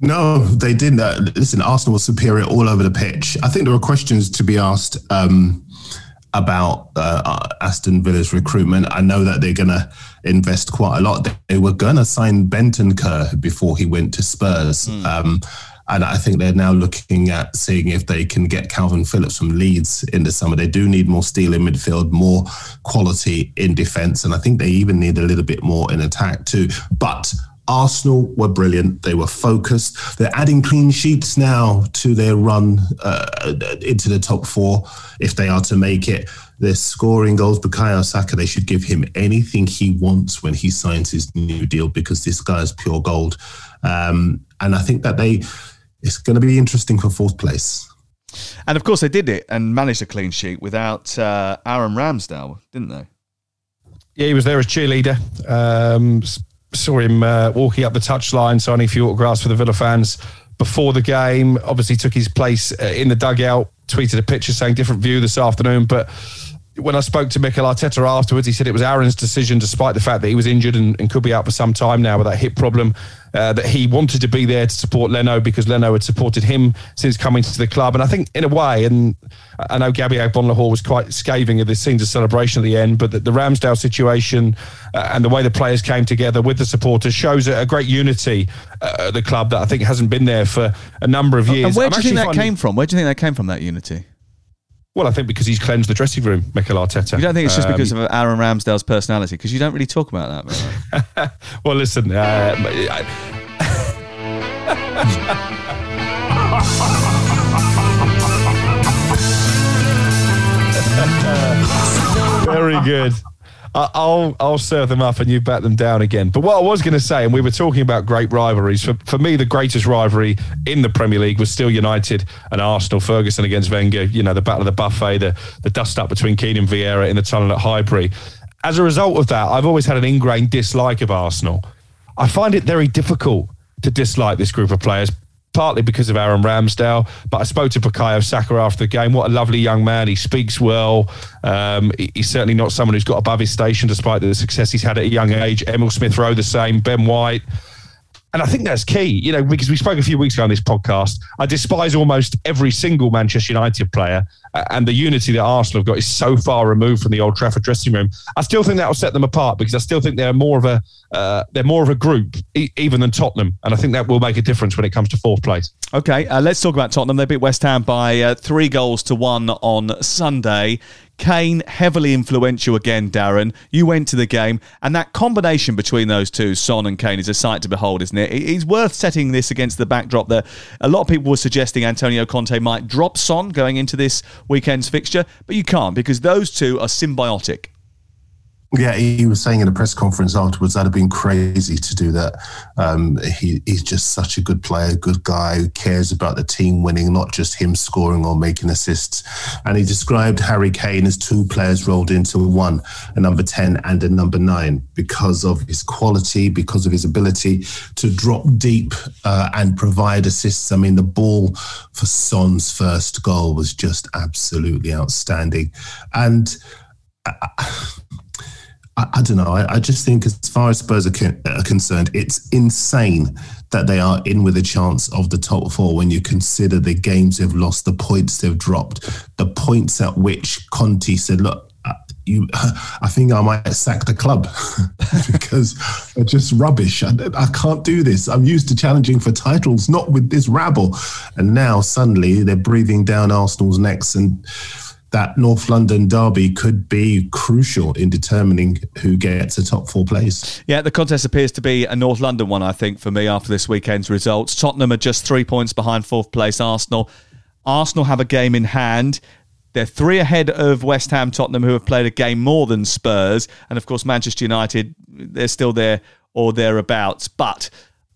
S4: No, they didn't. Uh, listen, Arsenal was superior all over the pitch. I think there were questions to be asked. Um, about uh, Aston Villa's recruitment. I know that they're going to invest quite a lot. They were going to sign Bentancur before he went to Spurs. Mm. Um, and I think they're now looking at seeing if they can get Kalvin Phillips from Leeds in the summer. They do need more steel in midfield, more quality in defence, and I think they even need a little bit more in attack too. But Arsenal were brilliant. They were focused. They're adding clean sheets now to their run uh, into the top four if they are to make it. They're scoring goals. Bukayo Saka, they should give him anything he wants when he signs his new deal because this guy is pure gold. Um, and I think that they, it's going to be interesting for fourth place.
S1: And of course, they did it and managed a clean sheet without uh, Aaron Ramsdale, didn't they?
S5: Yeah, he was there as cheerleader. Um, saw him uh, walking up the touchline, signing a few autographs for the Villa fans before the game. Obviously, took his place uh, in the dugout. Tweeted a picture saying different view this afternoon, but when I spoke to Mikel Arteta afterwards, he said it was Aaron's decision, despite the fact that he was injured and, and could be out for some time now with that hip problem, uh, that he wanted to be there to support Leno because Leno had supported him since coming to the club. And I think, in a way, and I know Gabby Agbonlahor was quite scathing of the scenes of celebration at the end, but the, the Ramsdale situation uh, and the way the players came together with the supporters shows a, a great unity uh, at the club that I think hasn't been there for a number of years.
S1: And where do you think that came from? Where do you think that came from, that unity?
S5: Well, I think because he's cleansed the dressing room, Mikel Arteta.
S1: You don't think it's just um, because of Aaron Ramsdale's personality? Because you don't really talk about
S5: that. [LAUGHS] well, listen. Uh, [LAUGHS] Very good. I'll I'll serve them up and you bat them down again. But what I was going to say, and we were talking about great rivalries. For for me, the greatest rivalry in the Premier League was still United and Arsenal. Ferguson against Wenger. You know, the battle of the buffet, the the dust up between Keane and Vieira in the tunnel at Highbury. As a result of that, I've always had an ingrained dislike of Arsenal. I find it very difficult to dislike this group of players partly because of Aaron Ramsdale. But I spoke to Bukayo Saka after the game. What a lovely young man. He speaks well. Um, he's certainly not someone who's got above his station, despite the success he's had at a young age. Emil Smith Rowe, the same. Ben White. And I think that's key, you know, because we spoke a few weeks ago on this podcast. I despise almost every single Manchester United player, and the unity that Arsenal have got is so far removed from the Old Trafford dressing room. I still think that will set them apart because I still think they're more of a uh, they're more of a group e- even than Tottenham, and I think that will make a difference when it comes to fourth place.
S1: Okay, uh, let's talk about Tottenham. They beat West Ham by uh, three goals to one on Sunday. Kane, heavily influential again, Darren. You went to the game, and that combination between those two, Son and Kane, is a sight to behold, isn't it? It's worth setting this against the backdrop that a lot of people were suggesting Antonio Conte might drop Son going into this weekend's fixture, but you can't because those two are symbiotic.
S4: Yeah, he was saying in a press conference afterwards that'd have been crazy to do that. Um, he, he's just such a good player, good guy who cares about the team winning, not just him scoring or making assists. And he described Harry Kane as two players rolled into one, a number 10 and a number nine, because of his quality, because of his ability to drop deep uh, and provide assists. I mean, the ball for Son's first goal was just absolutely outstanding. And. Uh, I, I don't know. I, I, just think, as far as Spurs are, con- are, concerned, it's insane that they are in with a chance of the top four when you consider the games they've lost, the points they've dropped, the points at which Conte said, "Look." Uh, you, [LAUGHS] I think I might sack the club [LAUGHS] because they're just rubbish. I, I can't do this. I'm used to challenging for titles, not with this rabble. And now suddenly they're breathing down Arsenal's necks and that North London derby could be crucial in determining who gets a top four place.
S1: Yeah, the contest appears to be a North London one, I think, for me after this weekend's results. Tottenham are just three points behind fourth place Arsenal. Arsenal have a game in hand. They're three ahead of West Ham, Tottenham, who have played a game more than Spurs. And of course, Manchester United, they're still there or thereabouts. But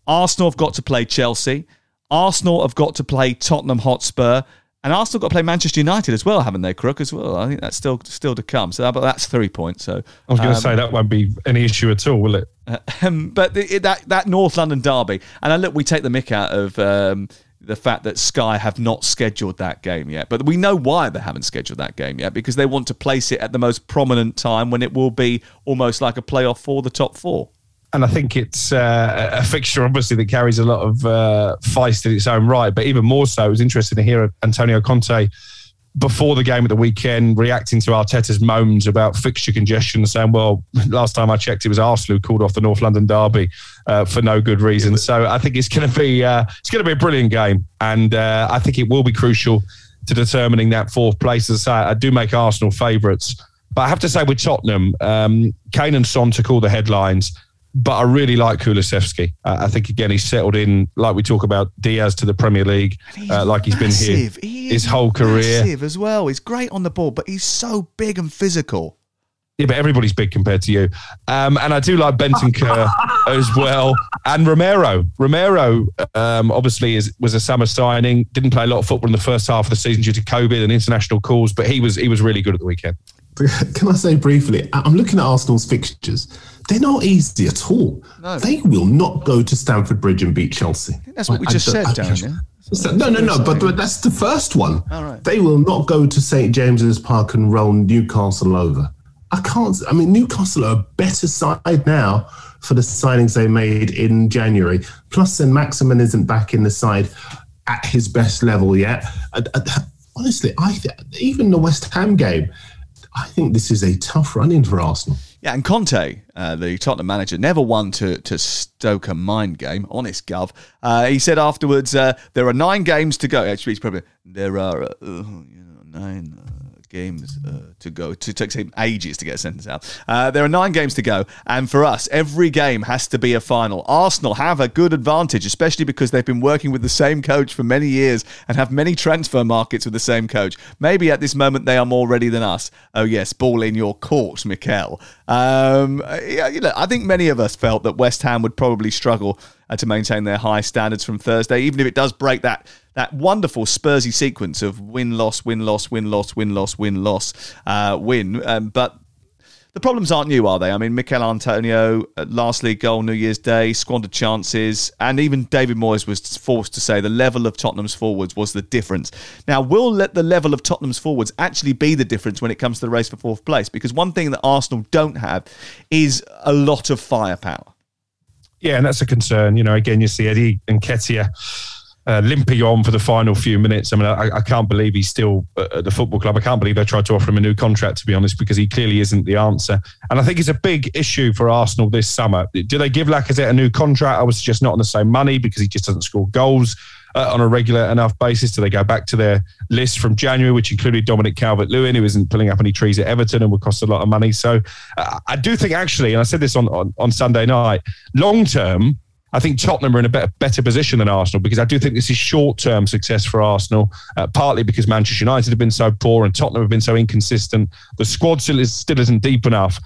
S1: Arsenal have got to play Chelsea. Arsenal have got to play Tottenham Hotspur. And Arsenal got to play Manchester United as well, haven't they, Crook, as well? I think that's still still to come. So, but that's three points. So
S5: I was going to um, say that won't be any issue at all, will it? [LAUGHS]
S1: Um, but the, that that North London derby, and I look, we take the mick out of um, the fact that Sky have not scheduled that game yet. But we know why they haven't scheduled that game yet because they want to place it at the most prominent time when it will be almost like a playoff for the top four
S5: and I think it's uh, a fixture, obviously, that carries a lot of uh, feist in its own right. But even more so, it was interesting to hear Antonio Conte before the game at the weekend reacting to Arteta's moans about fixture congestion, saying, "Well, last time I checked, it was Arsenal who called off the North London derby uh, for no good reason." So I think it's going to be uh, it's going to be a brilliant game, and uh, I think it will be crucial to determining that fourth place. As I say, I do make Arsenal favourites. But I have to say, with Tottenham, um, Kane and Son took all the headlines but I really like Kulusevski. Uh, I think again he's settled in, like we talk about Diaz to the Premier League, uh, like he's massive. been here he his whole career.
S1: as well. He's great on the ball, but he's so big and physical.
S5: Yeah, but everybody's big compared to you. Um, and I do like Bentancur [LAUGHS] as well, and Romero. Romero um, obviously is, was a summer signing. Didn't play a lot of football in the first half of the season due to COVID and international calls, but he was he was really good at the weekend.
S4: Can I say briefly? I'm looking at Arsenal's fixtures they're not easy at all. No. They will not go to Stamford Bridge and beat Chelsea.
S1: that's what we just I, said, Darren.
S4: Yeah? no, no, no. But, but that's the first one. Right. They will not go to St James's Park and roll Newcastle over. I can't. I mean, Newcastle are a better side now for the signings they made in January. Plus, then Maximin isn't back in the side at his best level yet. honestly, I even the West Ham game. I think this is a tough run in for Arsenal.
S1: Yeah, and Conte, uh, the Tottenham manager, never one to, to stoke a mind game. Honest, Gov. Uh, he said afterwards, uh, there are nine games to go. Actually, he's probably there are uh, nine uh, games uh, to go. To take him ages to get a sentence out. Uh, there are nine games to go, and for us, every game has to be a final. Arsenal have a good advantage, especially because they've been working with the same coach for many years and have many transfer markets with the same coach. Maybe at this moment they are more ready than us. Oh yes, ball in your court, Mikel. Um, you know, I think many of us felt that West Ham would probably struggle uh, to maintain their high standards from Thursday, even if it does break that that wonderful Spursy sequence of win loss win loss win loss win loss win loss uh, win. Um, but the problems aren't new, are they? I mean, Michail Antonio, uh, last league goal, New Year's Day, squandered chances, and even David Moyes was forced to say the level of Tottenham's forwards was the difference. Now, will let the level of Tottenham's forwards actually be the difference when it comes to the race for fourth place? Because one thing that Arsenal don't have is a lot of firepower.
S5: Yeah, and that's a concern. You know, again, you see Eddie Nketiah uh, limping on for the final few minutes. I mean, I, I, can't believe he's still at the football club. I can't believe they tried to offer him a new contract, to be honest, because he clearly isn't the answer. And I think it's a big issue for Arsenal this summer. Do they give Lacazette a new contract? I was just not on the same money because he just doesn't score goals uh, on a regular enough basis? Do they go back to their list from January, which included Dominic Calvert Lewin, who isn't pulling up any trees at Everton and would cost a lot of money? So uh, I do think, actually, and I said this on, on, on Sunday night, long term, I think Tottenham are in a better, better position than Arsenal because I do think this is short term success for Arsenal, uh, partly because Manchester United have been so poor and Tottenham have been so inconsistent. The squad still, is, still isn't deep enough.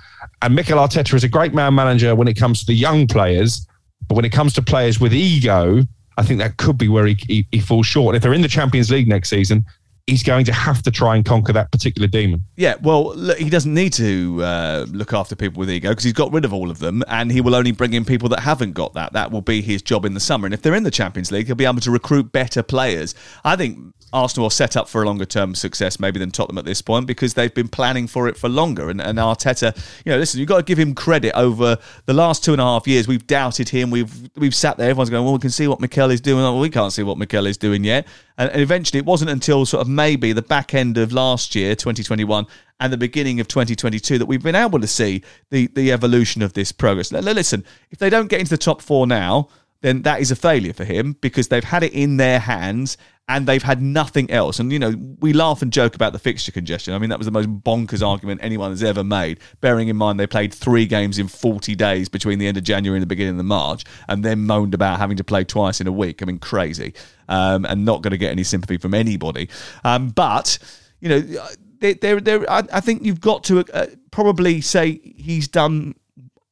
S5: And Mikel Arteta is a great man manager when it comes to the young players, but when it comes to players with ego, I think that could be where he, he, he falls short. And if they're in the Champions League next season, he's going to have to try and conquer that particular demon.
S1: Yeah, well, look, he doesn't need to uh, look after people with ego because he's got rid of all of them, and he will only bring in people that haven't got that. That will be his job in the summer. And if they're in the Champions League, he'll be able to recruit better players. I think Arsenal are set up for a longer term success maybe than Tottenham at this point because they've been planning for it for longer. And, and Arteta, you know, listen, you've got to give him credit over the last two and a half years. We've doubted him. We've we've sat there. Everyone's going, well, we can see what Mikel is doing. Well, we can't see what Mikel is doing yet. And, and eventually, it wasn't until sort of maybe the back end of last year, 2021, and the beginning of 2022 that we've been able to see the the evolution of this progress. Now, listen, if they don't get into the top four now, then that is a failure for him because they've had it in their hands and they've had nothing else. And, you know, we laugh and joke about the fixture congestion. I mean, that was the most bonkers argument anyone has ever made, bearing in mind they played three games in 40 days between the end of January and the beginning of March, and then moaned about having to play twice in a week. I mean, crazy. Um, and not going to get any sympathy from anybody. Um, but, you know, I, I think you've got to uh, probably say he's done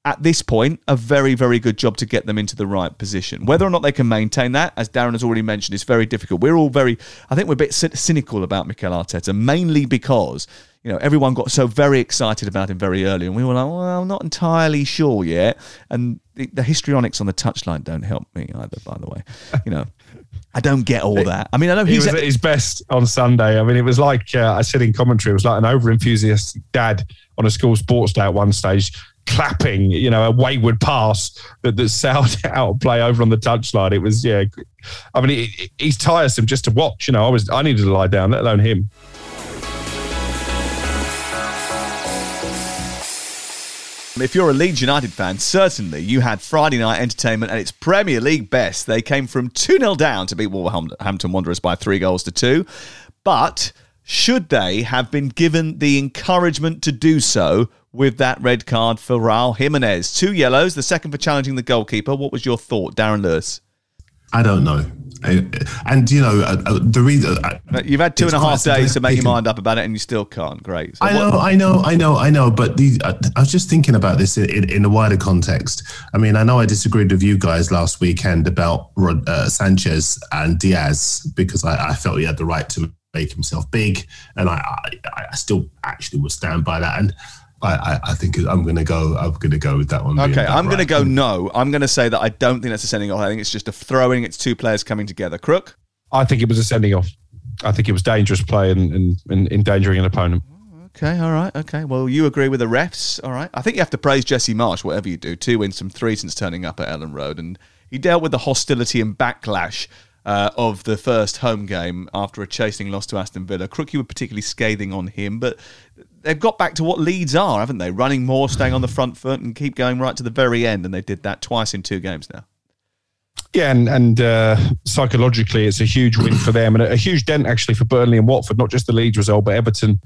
S1: at this point, a very, very good job to get them into the right position. Whether or not they can maintain that, as Darren has already mentioned, is very difficult. We're all very, I think we're a bit cynical about Mikel Arteta, mainly because, you know, everyone got so very excited about him very early, and we were like, well, I'm not entirely sure yet. And the, the histrionics on the touchline don't help me either, by the way. [LAUGHS] You know. I don't get all that. I mean, I know
S5: he's he was at his best on Sunday. I mean, it was like uh, I said in commentary, it was like an over enthusiastic dad on a school sports day at one stage clapping, you know, a wayward pass that, that sailed [LAUGHS] out play over on the touchline. It was, yeah. I mean, he, he's tiresome just to watch. You know, I was, I needed to lie down, let alone him.
S1: If you're a Leeds United fan, certainly you had Friday night entertainment at its Premier League best. They came from 2 0 down to beat Wolverhampton Wanderers by three goals to two. But should they have been given the encouragement to do so with that red card for Raul Jimenez? Two yellows, the second for challenging the goalkeeper. What was your thought, Darren Lewis?
S4: I don't know. and you know uh, uh, the reason uh,
S1: you've had two and a half days to make your mind up about it, and you still can't. Great.
S4: So I know, what, I know, I know, I know. But the, uh, I was just thinking about this in, in, in, a wider context. I mean, I know I disagreed with you guys last weekend about uh, Sanchez and Diaz because I, I, felt he had the right to make himself big, and I, I, I still actually would stand by that. And I, I, think I'm going to go. I'm going to go with that one.
S1: Okay, I'm going to go no. I'm going to say that I don't think that's a sending off. I think it's just a throwing. It's two players coming together. Crook.
S5: I think it was a sending off. I think it was dangerous play and, and, and endangering an opponent.
S1: Okay, all right, okay. Well, you agree with the refs, all right. I think you have to praise Jesse Marsch, whatever you do. Two wins from three since turning up at Elland Road, and he dealt with the hostility and backlash uh, of the first home game after a chasing loss to Aston Villa. Crook, you were particularly scathing on him, but they've got back to what Leeds are, haven't they? Running more, staying on the front foot, and keep going right to the very end. And they did that twice in two games now.
S5: Yeah, and, and uh, psychologically, it's a huge win for them and a, a huge dent actually for Burnley and Watford. Not just the Leeds result, but Everton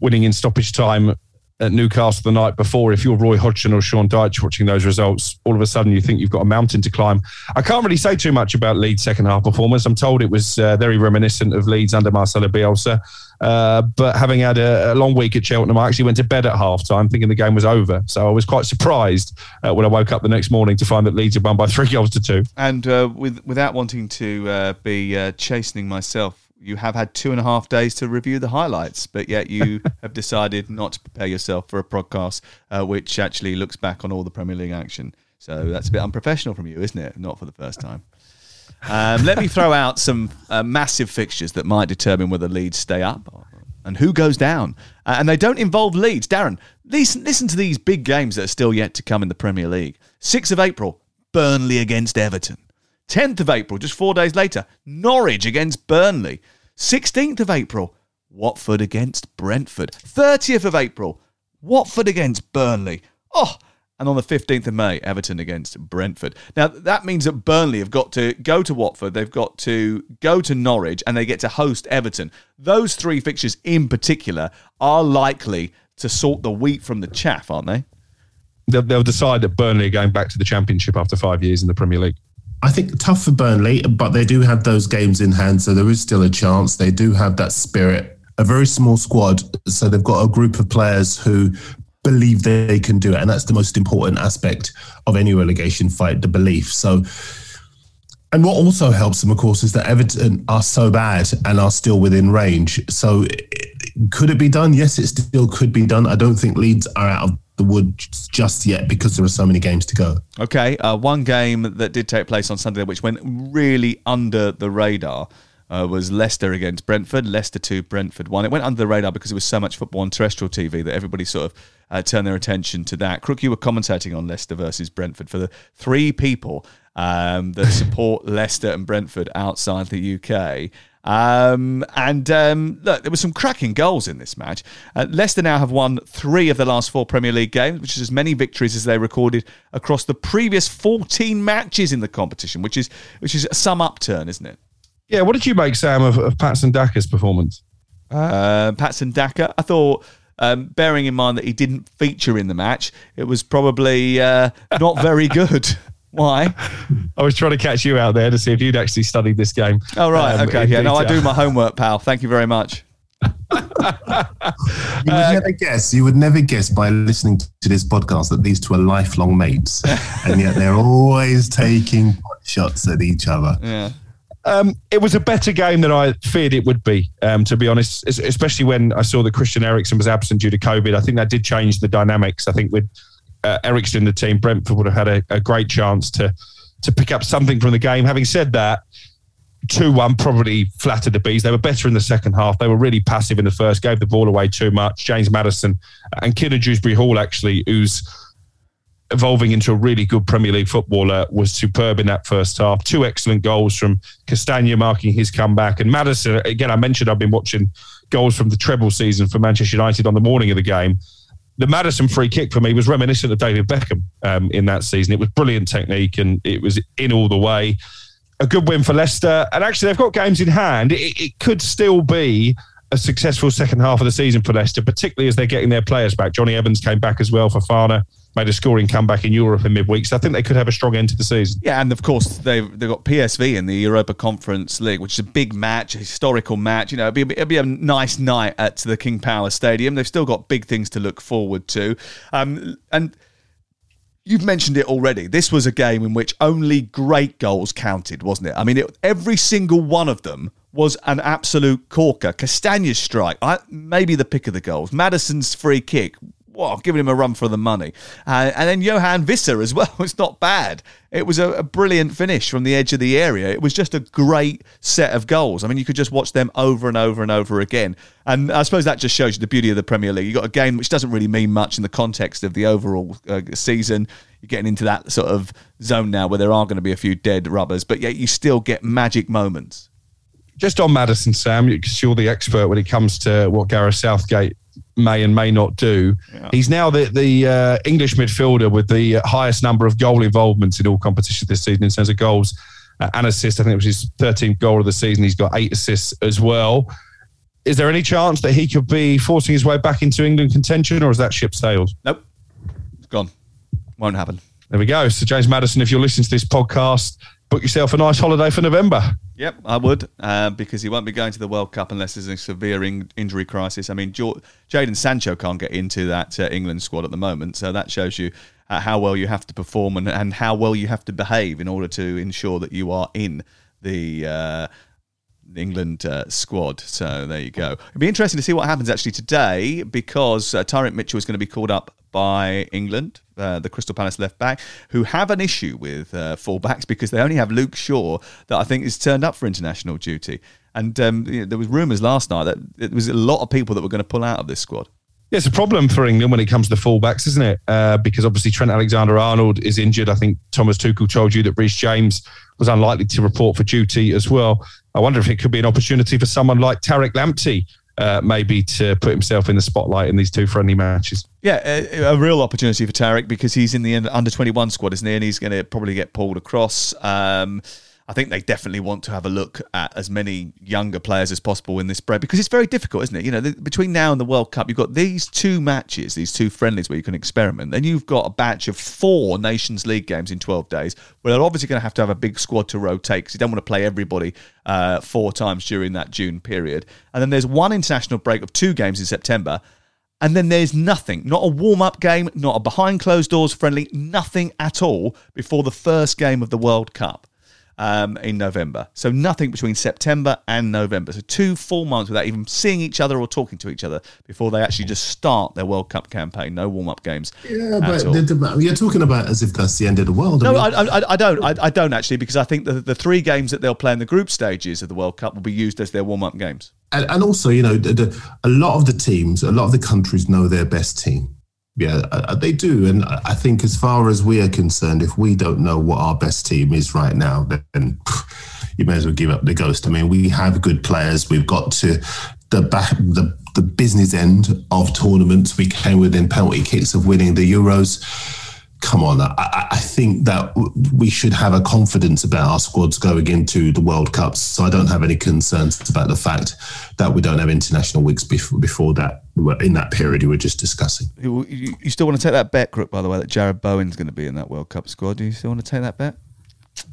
S5: winning in stoppage time at Newcastle the night before, if you're Roy Hodgson or Sean Dyche watching those results, all of a sudden you think you've got a mountain to climb. I can't really say too much about Leeds' second half performance. I'm told it was uh, very reminiscent of Leeds under Marcelo Bielsa. Uh, but having had a, a, long week at Cheltenham, I actually went to bed at half time thinking the game was over. So I was quite surprised uh, when I woke up the next morning to find that Leeds had won by three goals to two.
S1: And uh, with, without wanting to uh, be uh, chastening myself you have had two and a half days to review the highlights, but yet you [LAUGHS] have decided not to prepare yourself for a podcast uh, which actually looks back on all the Premier League action. So that's a bit unprofessional from you, isn't it? Not for the first time. Um, let me throw out some uh, massive fixtures that might determine whether Leeds stay up and who goes down. Uh, and they don't involve Leeds. Darren, listen, listen to these big games that are still yet to come in the Premier League. 6th of April, Burnley against Everton. 10th of April, just four days later, Norwich against Burnley. 16th of April, Watford against Brentford. 30th of April, Watford against Burnley. Oh, and on the 15th of May, Everton against Brentford. Now, that means that Burnley have got to go to Watford, they've got to go to Norwich, and they get to host Everton. Those three fixtures in particular are likely to sort the wheat from the chaff, aren't they?
S5: They'll, they'll decide that Burnley are going back to the Championship after five years in the Premier League.
S4: I think tough for Burnley, but they do have those games in hand, so there is still a chance. They do have that spirit. A very small squad, so they've got a group of players who believe they can do it, and that's the most important aspect of any relegation fight: the belief. So, and what also helps them, of course, is that Everton are so bad and are still within range. So, could it be done? Yes, it still could be done. I don't think Leeds are out of the woods just yet because there are so many games to go.
S1: Okay, uh, one game that did take place on Sunday, which went really under the radar. Uh, was Leicester against Brentford. Leicester 2, Brentford 1. It went under the radar because there was so much football on terrestrial TV that everybody sort of uh, turned their attention to that. Crook, you were commentating on Leicester versus Brentford for the three people um, that [LAUGHS] support Leicester and Brentford outside the UK. Um, and um, look, there were some cracking goals in this match. Uh, Leicester now have won three of the last four Premier League games, which is as many victories as they recorded across the previous 14 matches in the competition, which is which is some upturn, isn't it?
S5: Yeah, what did you make, Sam, of, of Patson Daka's performance?
S1: Uh, Patson Daka, I thought, um, bearing in mind that he didn't feature in the match, it was probably uh, not very good. [LAUGHS] Why?
S5: I was trying to catch you out there to see if you'd actually studied this game.
S1: Oh, right.
S5: um,
S1: okay.
S5: in
S1: Yeah, no, I do my homework, pal. Thank you very much. [LAUGHS]
S4: You would never guess. You would never guess by listening to this podcast that these two are lifelong mates, [LAUGHS] and yet they're always taking shots at each other.
S1: Yeah.
S5: Um, it was a better game than I feared it would be, um, to be honest, especially when I saw that Christian Eriksen was absent due to COVID. I think that did change the dynamics. I think with uh, in the team, Brentford would have had a, a great chance to to pick up something from the game. Having said that, 2 1 probably flattered the bees. They were better in the second half. They were really passive in the first, gave the ball away too much. James Maddison and Kiernan Dewsbury Hall, actually, who's evolving into a really good Premier League footballer, was superb in that first half. Two excellent goals from Castagna marking his comeback. And Maddison, again, I mentioned I've been watching goals from the treble season for Manchester United on the morning of the game. The Maddison free kick for me was reminiscent of David Beckham um, in that season. It was brilliant technique and it was in all the way. A good win for Leicester. And actually, they've got games in hand. It, it could still be a successful second half of the season for Leicester, particularly as they're getting their players back. Jonny Evans came back as well Fofana, made a scoring comeback in Europe in midweek. So I think they could have a strong end to the season.
S1: Yeah, and of course they've they've got PSV in the Europa Conference League, which is a big match, a historical match. You know, it'll be, it'll be a nice night at the King Power Stadium. They've still got big things to look forward to, um, and. You've mentioned it already. This was a game in which only great goals counted, wasn't it? I mean, it, every single one of them was an absolute corker. Castagna's strike, I, maybe the pick of the goals. Maddison's free kick, well, giving him a run for the money. Uh, and then Yoane Wissa as well. [LAUGHS] It's not bad. It was a, a brilliant finish from the edge of the area. It was just a great set of goals. I mean, you could just watch them over and over and over again. And I suppose that just shows you the beauty of the Premier League. You've got a game which doesn't really mean much in the context of the overall uh, season. You're getting into that sort of zone now where there are going to be a few dead rubbers, but yet you still get magic moments.
S5: Just on Maddison, Sam, because you're the expert when it comes to what Gareth Southgate may and may not do. He's now the the uh, English midfielder with the highest number of goal involvements in all competitions this season in terms of goals uh, and assists. I think it was his 13th goal of the season. He's got eight assists as well. Is there any chance that he could be forcing his way back into England contention, or is that ship sailed?
S1: Nope, it's gone. Won't happen.
S5: There we go. So James Maddison, if you're listening to this podcast, book yourself a nice holiday for November.
S1: Yep, I would, uh, because he won't be going to the World Cup unless there's a severe in- injury crisis. I mean, jo- Jadon Sancho can't get into that uh, England squad at the moment, so that shows you uh, how well you have to perform and, and how well you have to behave in order to ensure that you are in the. Uh, England uh, squad. So there you go. It'll be interesting to see what happens actually today because uh, Tyrick Mitchell is going to be called up by England, uh, the Crystal Palace left back, who have an issue with uh, fullbacks because they only have Luke Shaw that I think is turned up for international duty. And um, you know, there was rumours last night that there was a lot of people that were going to pull out of this squad.
S5: Yeah, it's a problem for England when it comes to fullbacks, isn't it? Uh, because obviously Trent Alexander-Arnold is injured. I think Thomas Tuchel told you that Reece James was unlikely to report for duty as well. I wonder if it could be an opportunity for someone like Tariq Lamptey uh, maybe to put himself in the spotlight in these two friendly matches.
S1: Yeah, a, a real opportunity for Tariq because he's in the under 21 squad, isn't he? And he's going to probably get pulled across. Um, I think they definitely want to have a look at as many younger players as possible in this spread because it's very difficult, isn't it? You know, the, between now and the World Cup, you've got these two matches, these two friendlies where you can experiment. Then you've got a batch of four Nations League games in 12 days where they're obviously going to have to have a big squad to rotate because you don't want to play everybody uh, four times during that June period. And then there's one international break of two games in September. And then there's nothing, not a warm up game, not a behind closed doors friendly, nothing at all before the first game of the World Cup um, in November. So nothing between September and November. So two full months without even seeing each other or talking to each other before they actually just start their World Cup campaign. No warm up games.
S4: Yeah, but the, you're talking about as if that's the end of the world.
S1: No, I, mean, I, I, I don't. I, I, don't actually because I think the, the three games that they'll play in the group stages of the World Cup will be used as their warm up games.
S4: And, and also, you know, the, the, a lot of the teams, a lot of the countries know their best team. Yeah, uh, they do. And I think, as far as we are concerned, if we don't know what our best team is right now, then [SIGHS] you may as well give up the ghost. I mean, we have good players. We've got to the back, the, the business end of tournaments. We came within penalty kicks of winning the Euros come on, I, I, think that we should have a confidence about our squads going into the World Cups. So I don't have any concerns about the fact that we don't have international weeks before, before that, in that period you were just discussing.
S1: You, you still want to take that bet, Crook, by the way, that Jarrod Bowen's going to be in that World Cup squad? Do you still want to take that bet?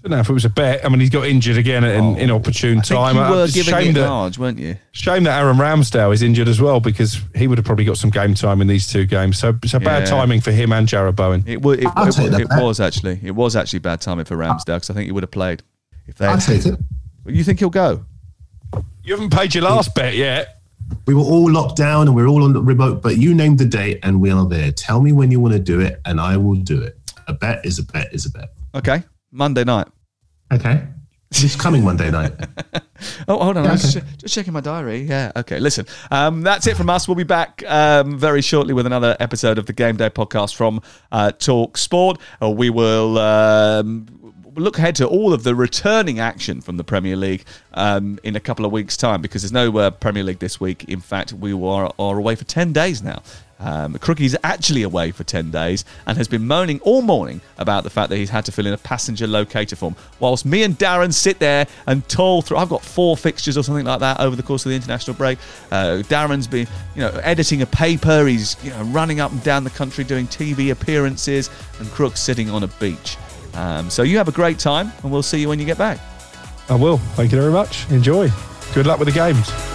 S5: I don't know if it was a bet. I mean, he's got injured again at an oh, inopportune time.
S1: you were giving shame it that, large, weren't you?
S5: Shame that Aaron Ramsdale is injured as well because he would have probably got some game time in these two games. So it's a bad yeah. timing for him and Jarrod Bowen.
S1: It, it, it, it, it was actually. It was actually bad timing for Ramsdale because I think he would have played
S4: if they. I'll take it.
S1: You think he'll go?
S5: You haven't paid your last bet yet.
S4: We were all locked down and we're all on the remote, but you named the date and we are there. Tell me when you want to do it, and I will do it. A bet is a bet is a bet.
S1: Okay, Monday night.
S4: Okay. This coming Monday night. [LAUGHS]
S1: oh, hold on. Yeah, okay. just, checking my diary. Yeah. Okay. Listen, um, that's it from us. We'll be back um, very shortly with another episode of the Game Day podcast from uh, Talk Sport. Uh, we will. Um, look ahead to all of the returning action from the Premier League um, in a couple of weeks' time because there's no uh, Premier League this week. In fact, we are, are away for 10 days now. Um, Crookie's actually away for 10 days and has been moaning all morning about the fact that he's had to fill in a passenger locator form. Whilst me and Darren sit there and toil through, I've got four fixtures or something like that over the course of the international break. Uh, Darren's been, you know, editing a paper. He's, you know, running up and down the country doing TV appearances, and Crook's sitting on a beach. Um, so you have a great time, and we'll see you when you get back.
S5: I will. Thank you very much. Enjoy. Good luck with the games.